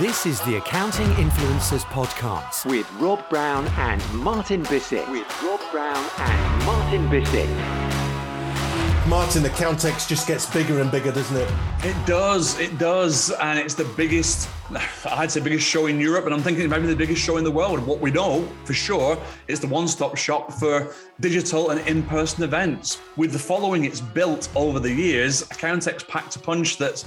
This is the Accounting Influencers Podcast with Rob Brown and Martin Bissett. With Rob Brown and Martin Bissett. Martin, the Accountex just gets bigger and bigger, doesn't it? It does, it does, and it's the biggest, I'd say, biggest show in Europe, and I'm thinking maybe the biggest show in the world. What we know for sure is the one-stop shop for digital and in-person events. With the following it's built over the years, Accountex packed a punch that's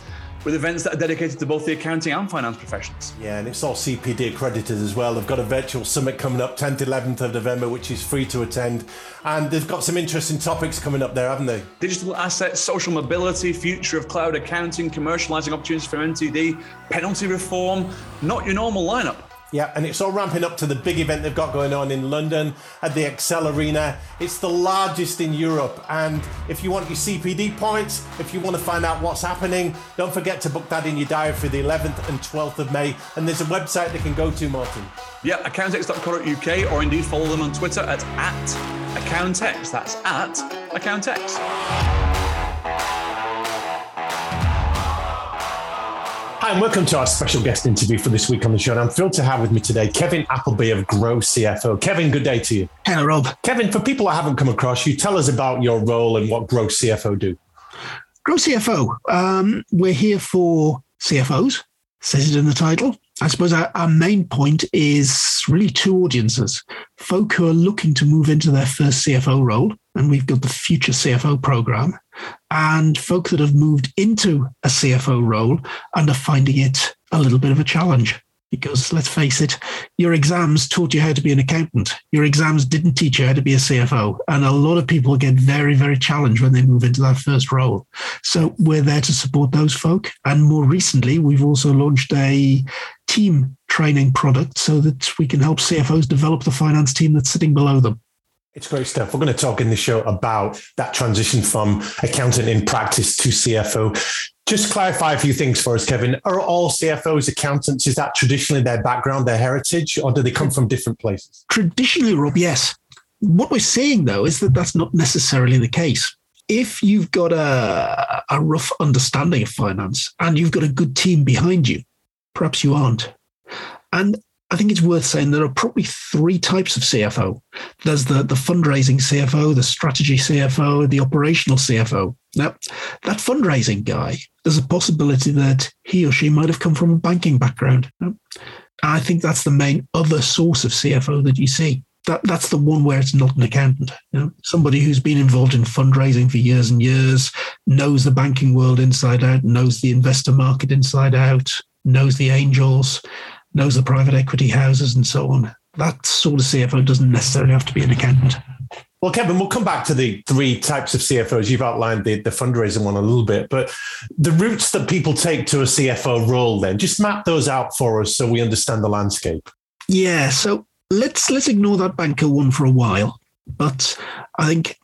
with events that are dedicated to both the accounting and finance professions. Yeah, and it's all CPD accredited as well. They've got a virtual summit coming up 10th, 11th of November, which is free to attend. And they've got some interesting topics coming up there, haven't they? Digital assets, social mobility, future of cloud accounting, commercializing opportunities for MTD, penalty reform, not your normal lineup. Yeah, and it's all ramping up to the big event they've got going on in London at the Excel Arena. It's the largest in Europe. And if you want your CPD points, if you want to find out what's happening, don't forget to book that in your diary for the 11th and 12th of May. And there's a website they can go to, Martin. Yeah, accountex.co.uk or indeed follow them on Twitter at, at accountex. That's at accountex. Hi, and welcome to our special guest interview for this week on the show. And I'm thrilled to have with me today Kevin Appleby of Grow CFO. Kevin, good day to you. Hello, Rob. Kevin, for people I haven't come across you, tell us about your role and what Grow CFO do. Grow CFO. Um, we're here for CFOs, says it in the title. I suppose our, our, main point is really two audiences folk who are looking to move into their first CFO role, and we've got the Future CFO program, and folk that have moved into a CFO role and are finding it a little bit of a challenge. Because let's face it, your exams taught you how to be an accountant. Your exams didn't teach you how to be a CFO. And a lot of people get very, very challenged when they move into that first role. So we're there to support those folk. And more recently, we've also launched a team training product so that we can help CFOs develop the finance team that's sitting below them. It's great stuff. We're going to talk in the show about that transition from accountant in practice to CFO. Just clarify a few things for us, Kevin. Are all CFOs accountants? Is that traditionally their background, their heritage, or do they come from different places? Traditionally, Rob, yes. What we're seeing, though, is that that's not necessarily the case. If you've got a, a rough understanding of finance and you've got a good team behind you, perhaps you aren't. And I think it's worth saying there are probably three types of CFO. There's the, the fundraising CFO, the strategy CFO, the operational CFO. Now, that fundraising guy, there's a possibility that he or she might have come from a banking background. I think that's the main other source of CFO that you see. That, that's the one where it's not an accountant. You know, somebody who's been involved in fundraising for years and years, knows the banking world inside out, knows the investor market inside out, knows the angels, knows the private equity houses and so on. That sort of CFO doesn't necessarily have to be an accountant. Well, Kevin, we'll come back to the three types of CFOs. You've outlined the, the fundraising one a little bit, but the routes that people take to a CFO role, then just map those out for us so we understand the landscape. Yeah, so let's let's ignore that banker one for a while. But I think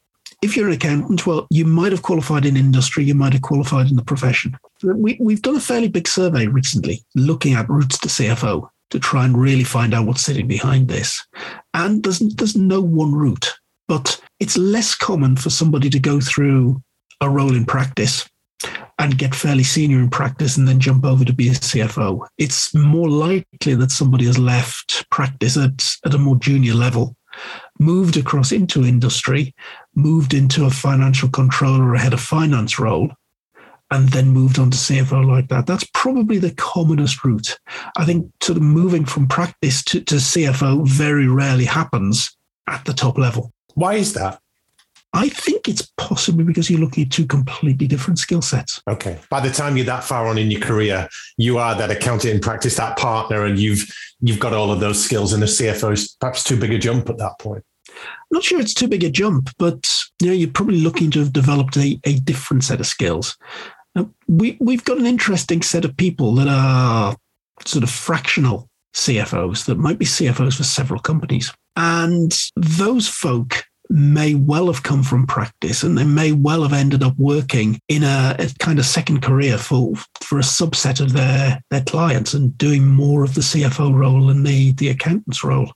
if you're an accountant, well, you might have qualified in industry, you might have qualified in the profession. We, we've done a fairly big survey recently looking at routes to CFO to try and really find out what's sitting behind this. And there's, there's no one route, but it's less common for somebody to go through a role in practice and get fairly senior in practice and then jump over to be a CFO. It's more likely that somebody has left practice at, at a more junior level moved across into industry, moved into a financial controller or a head of finance role, and then moved on to CFO like that. That's probably the commonest route. I think sort of moving from practice to, to CFO very rarely happens at the top level. Why is that? I think it's possibly because you're looking at two completely different skill sets. Okay. By the time you're that far on in your career, you are that accountant in practice, that partner, and you've you've got all of those skills. And the CFO is perhaps too big a jump at that point. I'm not sure it's too big a jump, but you know, you're probably looking to have developed a, a different set of skills. Now, we we've got an interesting set of people that are sort of fractional CFOs that might be CFOs for several companies. And those folk may well have come from practice and they may well have ended up working in a, a, kind of second career for for a subset of their their clients and doing more of the CFO role and the the accountant's role.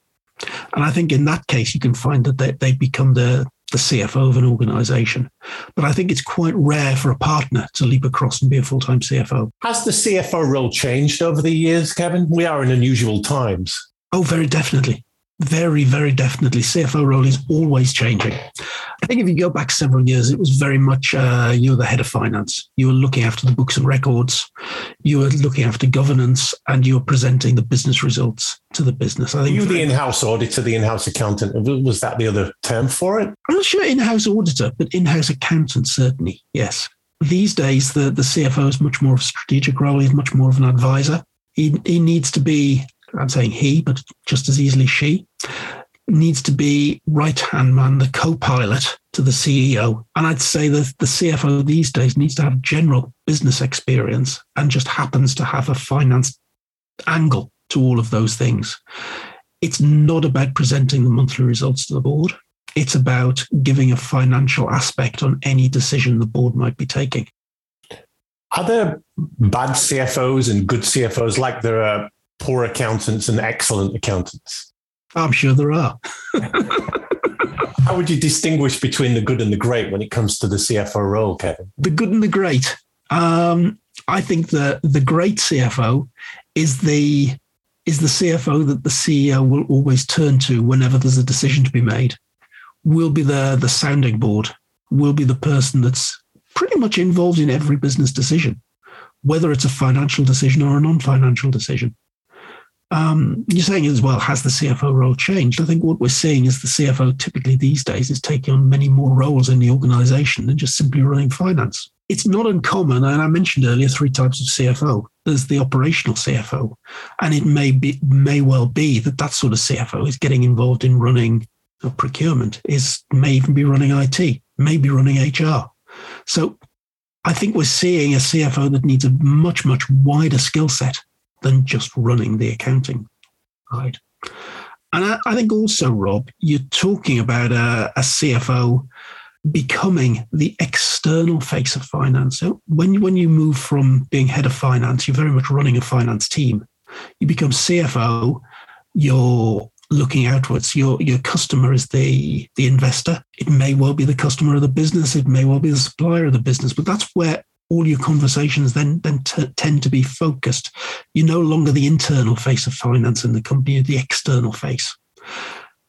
And I think in that case you can find that they, they become the the CFO of an organization. But I think it's quite rare for a partner to leap across and be a full time CFO. Has the CFO role changed over the years, Kevin? We are in unusual times. Oh, very definitely very, very definitely. CFO role is always changing. I think if you go back several years, it was very much uh, you were the head of finance. You were looking after the books and records. You were looking after governance, and you were presenting the business results to the business. I think you were the in-house auditor, the in-house accountant. Was that the other term for it? I'm not sure in-house auditor, but in-house accountant certainly. Yes. These days, the the CFO is much more of a strategic role. He's much more of an advisor. He, he needs to be I'm saying he, but just as easily she, needs to be right hand man, the co pilot to the CEO. And I'd say that the CFO these days needs to have general business experience and just happens to have a finance angle to all of those things. It's not about presenting the monthly results to the board. It's about giving a financial aspect on any decision the board might be taking. Are there bad CFOs and good CFOs like there are poor accountants and excellent accountants? I'm sure there are. How would you distinguish between the good and the great when it comes to the CFO role, Kevin? The good and the great. Um, I think the the great CFO is the is the CFO that the CEO will always turn to whenever there's a decision to be made. Will be the the sounding board. Will be the person that's pretty much involved in every business decision, whether it's a financial decision or a non-financial decision. Um, you're saying as well, has the CFO role changed? I think what we're seeing is the CFO typically these days is taking on many more roles in the organization than just simply running finance. It's not uncommon, and I mentioned earlier three types of CFO. There's the operational CFO, and it may be may well be that that sort of CFO is getting involved in running procurement, is may even be running IT, may be running HR. So I think we're seeing a CFO that needs a much, much wider skill set than just running the accounting side. And I, I think also, Rob, you're talking about a, a, CFO becoming the external face of finance. So when, when you move from being head of finance, you're very much running a finance team. You become CFO, you're looking outwards. Your your customer is the the investor. It may well be the customer of the business. It may well be the supplier of the business. But that's where all your conversations then then t- tend to be focused. You're no longer the internal face of finance in the company; you're the external face.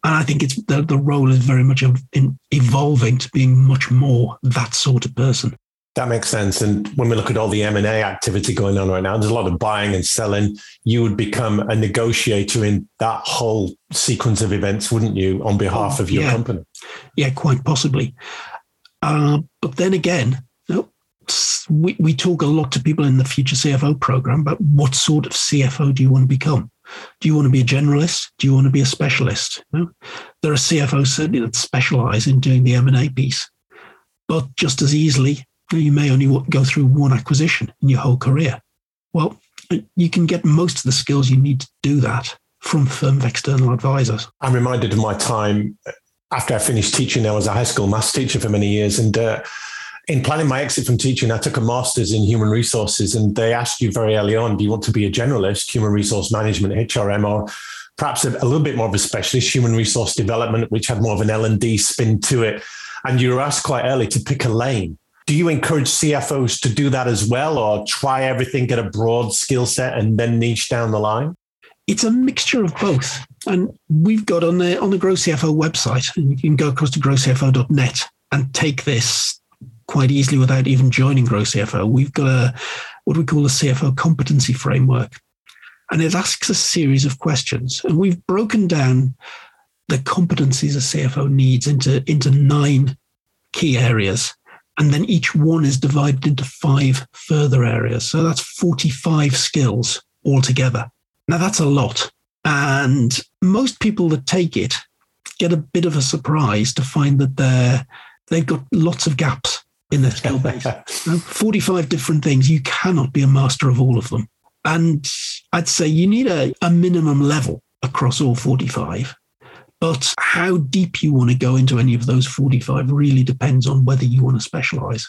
And I think it's the, the role is very much in evolving to being much more that sort of person. That makes sense. And when we look at all the M and A activity going on right now, there's a lot of buying and selling. You would become a negotiator in that whole sequence of events, wouldn't you, on behalf of your yeah. company? Yeah, quite possibly. Uh, but then again, we, we talk a lot to people in the future CFO program about what sort of CFO do you want to become? Do you want to be a generalist? Do you want to be a specialist? You know? There are CFOs certainly that specialize in doing the M&A piece, but just as easily, you may only go through one acquisition in your whole career. Well, you can get most of the skills you need to do that from firm of external advisors. I'm reminded of my time after I finished teaching. I was a high school maths teacher for many years, and uh, in planning my exit from teaching, I took a master's in human resources, and they asked you very early on, do you want to be a generalist, human resource management, HRM, or perhaps a, a little bit more of a specialist, human resource development, which had more of an L and D spin to it? And you were asked quite early to pick a lane. Do you encourage CFOs to do that as well, or try everything, get a broad skill set, and then niche down the line? It's a mixture of both. And we've got on the on the Grow CFO website, and you can go across to growcfo.net and take this quite easily without even joining Grow CFO. We've got a what we call a CFO competency framework, and it asks a series of questions. And we've broken down the competencies a CFO needs into, into nine key areas. And then each one is divided into five further areas. So that's 45 skills altogether. Now, that's a lot. And most people that take it get a bit of a surprise to find that they're, they've got lots of gaps in their skill base. 45 different things. You cannot be a master of all of them. And I'd say you need a, a minimum level across all 45. But how deep you want to go into any of those 45 really depends on whether you want to specialize.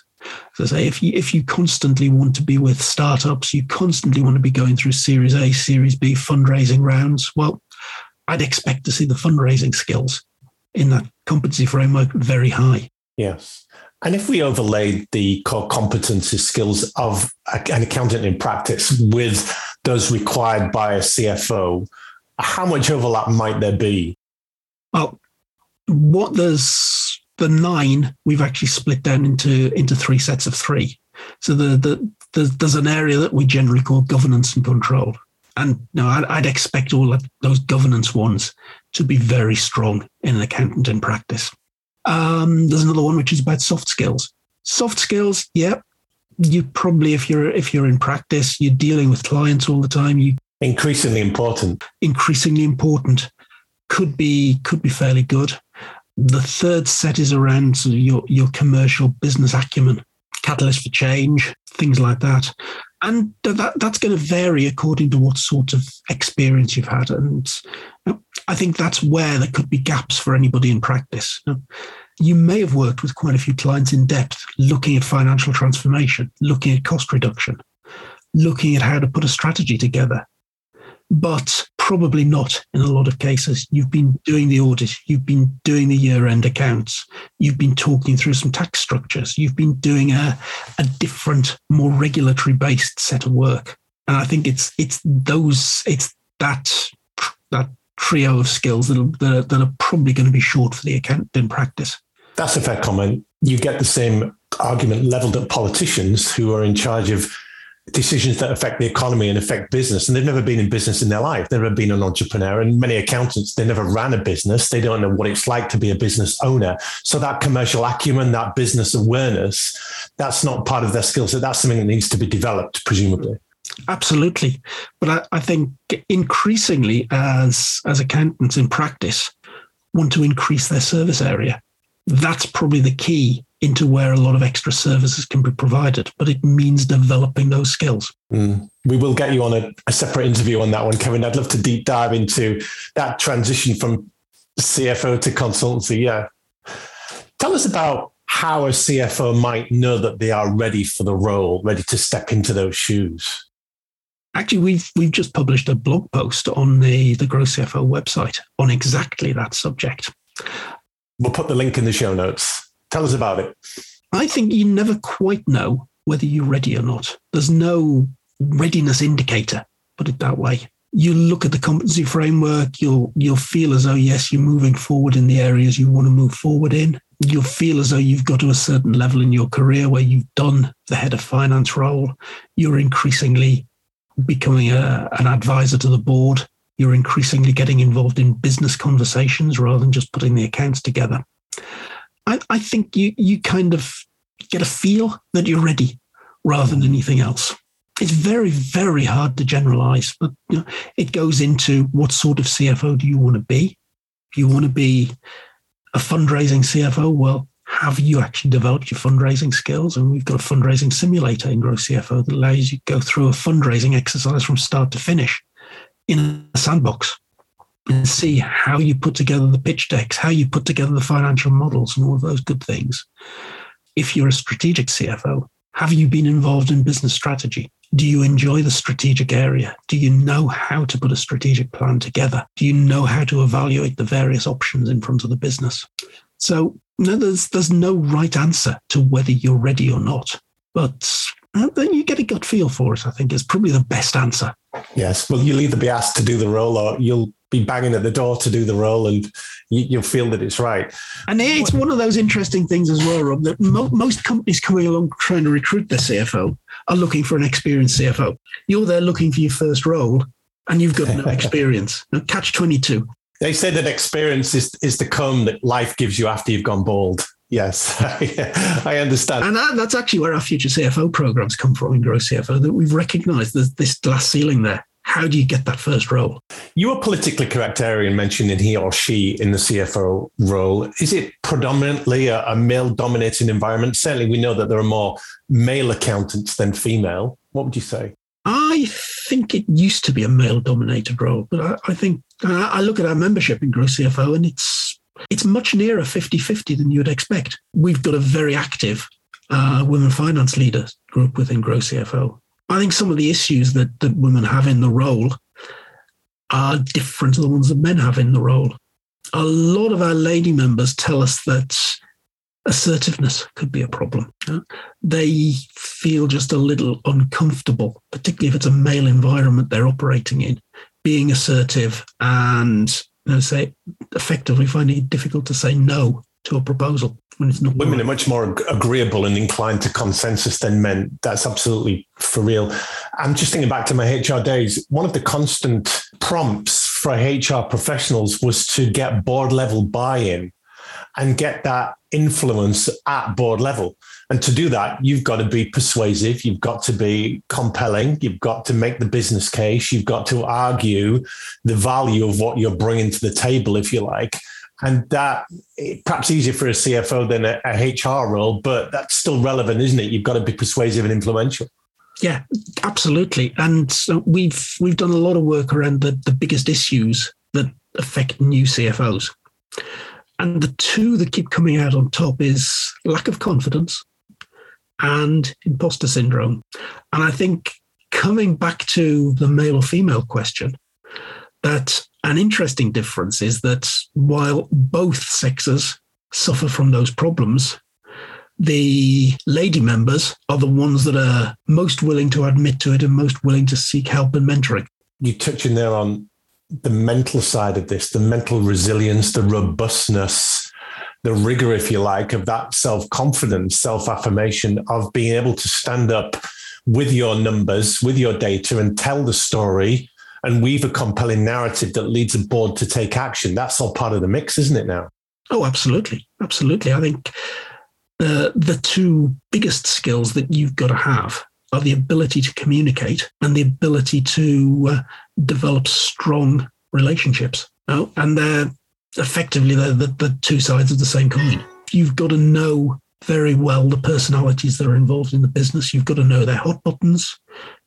So say if you if you constantly want to be with startups, you constantly want to be going through Series A, Series B fundraising rounds, well, I'd expect to see the fundraising skills in that competency framework very high. Yes. And if we overlay the core competency skills of an accountant in practice with those required by a CFO, how much overlap might there be? Well, what there's the nine we've actually split down into into three sets of three. So the the there's, there's an area that we generally call governance and control, and know, I'd, I'd expect all those governance ones to be very strong in an accountant in practice. Um, there's another one which is about soft skills. Soft skills, yeah, you probably if you're if you're in practice, you're dealing with clients all the time. You increasingly important. Increasingly important could be could be fairly good. The third set is around sort of your your commercial business acumen, catalyst for change, things like that. And that that's going to vary according to what sort of experience you've had. And I think that's where there could be gaps for anybody in practice. You may have worked with quite a few clients in depth, looking at financial transformation, looking at cost reduction, looking at how to put a strategy together, but probably not in a lot of cases. You've been doing the audit, you've been doing the year end accounts, you've been talking through some tax structures, you've been doing a, a different, more regulatory based set of work. And I think it's it's those it's that that trio of skills that are, that are, that are probably going to be short for the accountant in practice. That's a fair comment. You get the same argument leveled at politicians who are in charge of decisions that affect the economy and affect business. And they've never been in business in their life. They've never been an entrepreneur. And many accountants, they never ran a business. They don't know what it's like to be a business owner. So that commercial acumen, that business awareness, that's not part of their skill set. That's something that needs to be developed, presumably. Absolutely. But I, I think increasingly as as accountants in practice want to increase their service area. That's probably the key into where a lot of extra services can be provided, but it means developing those skills. Mm. We will get you on a, a, separate interview on that one, Kevin. I'd love to deep dive into that transition from CFO to consultancy. Yeah. Tell us about how a CFO might know that they are ready for the role, ready to step into those shoes. Actually, we've we've just published a blog post on the the Grow CFO website on exactly that subject. We'll put the link in the show notes. Tell us about it. I think you never quite know whether you're ready or not. There's no readiness indicator, put it that way. You look at the competency framework, you'll you'll feel as though yes, you're moving forward in the areas you want to move forward in. You'll feel as though you've got to a certain level in your career where you've done the head of finance role. You're increasingly becoming a, an advisor to the board. You're increasingly getting involved in business conversations rather than just putting the accounts together. I, I think you you kind of get a feel that you're ready rather than anything else. It's very, very hard to generalize, but you know, it goes into what sort of CFO do you want to be? If you want to be a fundraising CFO, well, have you actually developed your fundraising skills? And we've got a fundraising simulator in Grow CFO that allows you to go through a fundraising exercise from start to finish in a sandbox and see how you put together the pitch decks, how you put together the financial models, and all of those good things. If you're a strategic CFO, have you been involved in business strategy? Do you enjoy the strategic area? Do you know how to put a strategic plan together? Do you know how to evaluate the various options in front of the business? So, no, there's there's no right answer to whether you're ready or not. But uh, then you get a gut feel for it. I think is probably the best answer. Yes. Well, you'll either be asked to do the role or you'll be banging at the door to do the role and you, will feel that it's right. And it's one of those interesting things as well, Rob, that mo- most companies coming along trying to recruit their CFO are looking for an experienced CFO. You're there looking for your first role and you've got no experience. Now, catch 22. They say that experience is, is the comb that life gives you after you've gone bald. Yes, I understand. And that, that's actually where our future CFO programs come from in Grow CFO, that we've recognized there's this glass ceiling there how do you get that first role? You were politically correct, Arian, mentioning he or she in the CFO role. Is it predominantly a, a male dominated environment? Certainly, we know that there are more male accountants than female. What would you say? I think it used to be a male dominated role, but I, I think I look at our membership in Grow CFO and it's it's much nearer 50-50 than you'd expect. We've got a very active uh, women finance leader group within Grow CFO. I think some of the issues that, that women have in the role are different to the ones that men have in the role. a lot of our lady members tell us that assertiveness could be a problem. They feel just a little uncomfortable, particularly if it's a male environment they're operating in, being assertive and know, say effectively finding it difficult to say no to a proposal when it's not. Women right. are much more agreeable and inclined to consensus than men. That's absolutely for real. I'm just thinking back to my HR days. One of the constant prompts for HR professionals was to get board level buy in and get that influence at board level. And to do that, you've got to be persuasive, you've got to be compelling, you've got to make the business case, you've got to argue the value of what you're bringing to the table, if you like. And that perhaps easier for a CFO than a, a HR role, but that's still relevant, isn't it? You've got to be persuasive and influential. Yeah, absolutely. And we've we've done a lot of work around the, the biggest issues that affect new CFOs. And the two that keep coming out on top is lack of confidence and imposter syndrome. And I think coming back to the male or female question, that an interesting difference is that while both sexes suffer from those problems, the lady members are the ones that are most willing to admit to it and most willing to seek help and mentoring. You touching there on the mental side of this, the mental resilience, the robustness, the rigor, if you like, of that self confidence, self affirmation of being able to stand up with your numbers, with your data, and tell the story and weave a compelling narrative that leads a board to take action. That's all part of the mix, isn't it now? Oh, absolutely. Absolutely. I think the, the two biggest skills that you've got to have are the ability to communicate and the ability to uh, develop strong relationships. And they're effectively they're the, the two sides of the same coin. You've got to know very well the personalities that are involved in the business. You've got to know their hot buttons.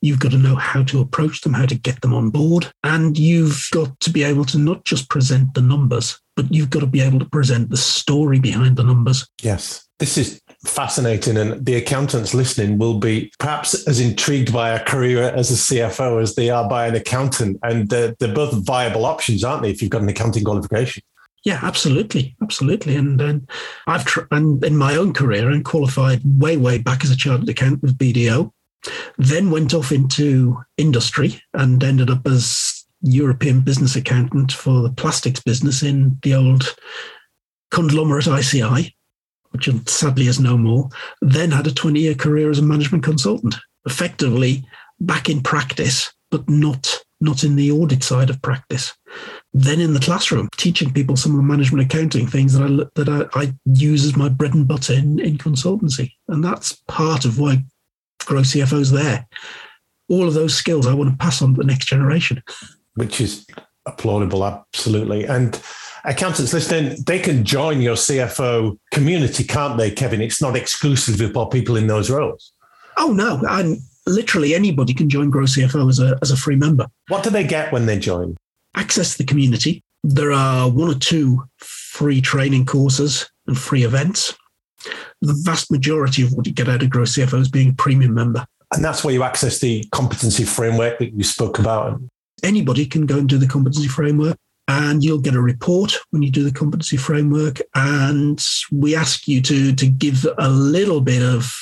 You've got to know how to approach them, how to get them on board. And you've got to be able to not just present the numbers, but you've got to be able to present the story behind the numbers. Yes. This is fascinating. And the accountants listening will be perhaps as intrigued by a career as a CFO as they are by an accountant. And they're, they're both viable options, aren't they, if you've got an accounting qualification? Yeah, absolutely, absolutely. And I've tr- and in my own career and qualified way, way back as a chartered accountant with BDO. Then went off into industry and ended up as European business accountant for the plastics business in the old conglomerate ICI, which sadly is no more. Then had a 20 year career as a management consultant, effectively back in practice, but not not in the audit side of practice. Then in the classroom, teaching people some of the management accounting things that I that I, I use as my bread and butter in, in consultancy, and that's part of why Grow CFO's there. All of those skills I want to pass on to the next generation. Which is applaudable, absolutely. And accountants listening, they can join your CFO community, can't they, Kevin? It's not exclusive for people in those roles. Oh no, and literally anybody can join Grow CFO as a as a free member. What do they get when they join? Access to the community. There are one or two free training courses and free events. The vast majority of what you get out of Grow CFO is being a premium member. And that's where you access the competency framework that you spoke about. Anybody can go and do the competency framework and you'll get a report when you do the competency framework. And we ask you to, to give a little bit of,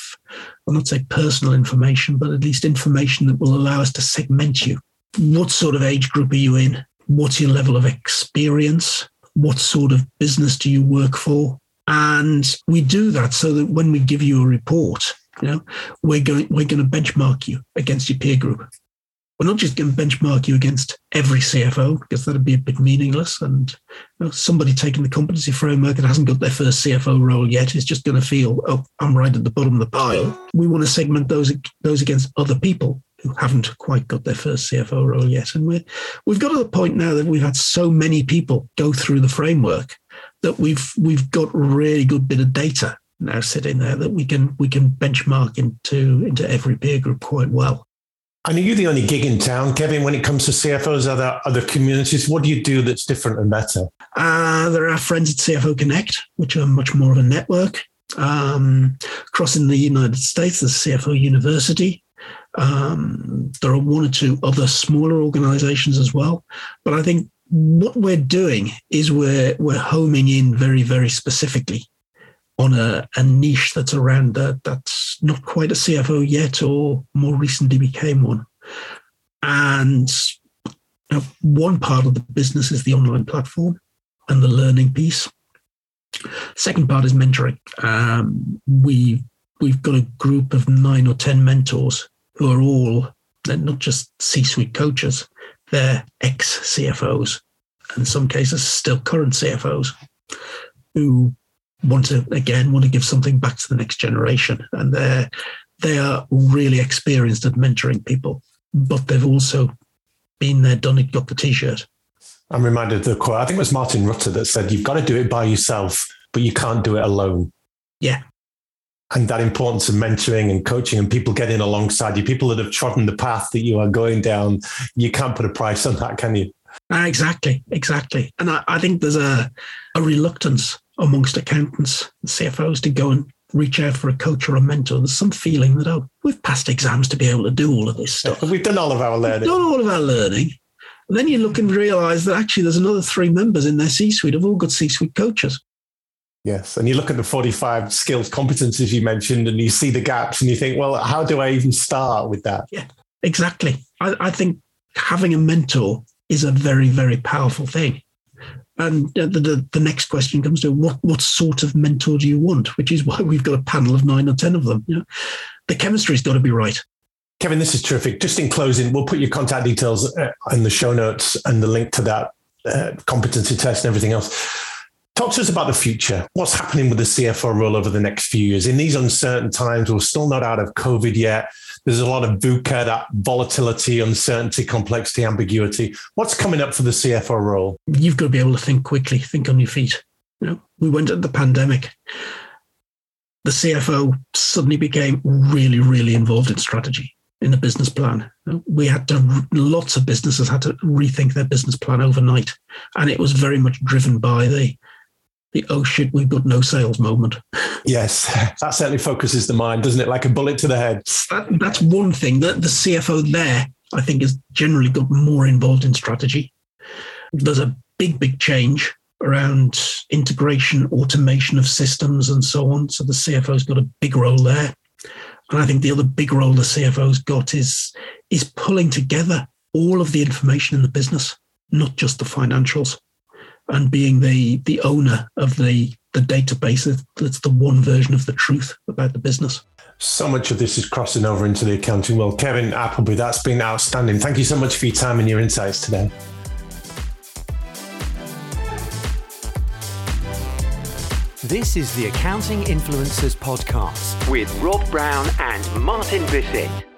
I'll not say personal information, but at least information that will allow us to segment you. What sort of age group are you in? What's your level of experience? What sort of business do you work for? And we do that so that when we give you a report, you know, we're going we're going to benchmark you against your peer group. We're not just going to benchmark you against every CFO because that'd be a bit meaningless. And you know, somebody taking the competency framework and hasn't got their first CFO role yet is just going to feel, oh, I'm right at the bottom of the pile. We want to segment those those against other people who haven't quite got their first CFO role yet. And we're, we've got to the point now that we've had so many people go through the framework that we've we've got a really good bit of data now sitting there that we can we can benchmark into into every peer group quite well. Are you the only gig in town, Kevin, when it comes to CFOs? Are there other communities? What do you do that's different and better? Uh, there are friends at CFO Connect, which are much more of a network. Um, across in the United States, there's CFO University. Um, there are one or two other smaller organizations as well. But I think what we're doing is we're we're homing in very very specifically on a, a niche that's around that that's not quite a CFO yet or more recently became one. And one part of the business is the online platform and the learning piece. Second part is mentoring. Um, we we've got a group of nine or ten mentors who are all they're not just C-suite coaches; they're ex-CFOs, in some cases still current CFOs, who want to again want to give something back to the next generation, and they're they are really experienced at mentoring people, but they've also been there, done it, got the t-shirt. I'm reminded of the quote. I think it was Martin Rutte that said, "You've got to do it by yourself, but you can't do it alone." Yeah, and that importance of mentoring and coaching and people getting alongside you, people that have trodden the path that you are going down, you can't put a price on that, can you? Uh, exactly, exactly. And I, I, think there's a, a reluctance amongst accountants and CFOs to go and reach out for a coach or a mentor. There's some feeling that, oh, we've passed exams to be able to do all of this stuff. We've done all of our learning. We've done all of our learning. And then you look and realize that actually there's another three members in their C suite have all got C suite coaches. Yes. And you look at the 45 skills, competencies you mentioned, and you see the gaps and you think, well, how do I even start with that? Yeah, exactly. I, I think having a mentor is a very, very powerful thing. And the, the, the, next question comes to what, what sort of mentor do you want? Which is why we've got a panel of nine or 10 of them. You know, the chemistry's got to be right. Kevin, this is terrific. Just in closing, we'll put your contact details uh, in the show notes and the link to that uh, competency test and everything else. Talk to us about the future. What's happening with the CFO role over the next few years? In these uncertain times, we're still not out of COVID yet. There's a lot of VUCA, that volatility, uncertainty, complexity, ambiguity. What's coming up for the CFO role? You've got to be able to think quickly, think on your feet. You know, we went at the pandemic. The CFO suddenly became really, really involved in strategy in the business plan. We had to, lots of businesses had to rethink their business plan overnight. And it was very much driven by the the oh shit, we've got no sales moment. Yes, that certainly focuses the mind, doesn't it? Like a bullet to the head. That, that's one thing. That the CFO there, I think, has generally got more involved in strategy. There's a big, big change around integration, automation of systems, and so on. So the CFO's got a big role there. And I think the other big role the CFO's got is is pulling together all of the information in the business, not just the financials and being the the owner of the the database that's the one version of the truth about the business. So much of this is crossing over into the accounting world. Kevin Appleby, that's been outstanding. Thank you so much for your time and your insights today. This is the Accounting Influencers Podcast with Rob Brown and Martin Bissett.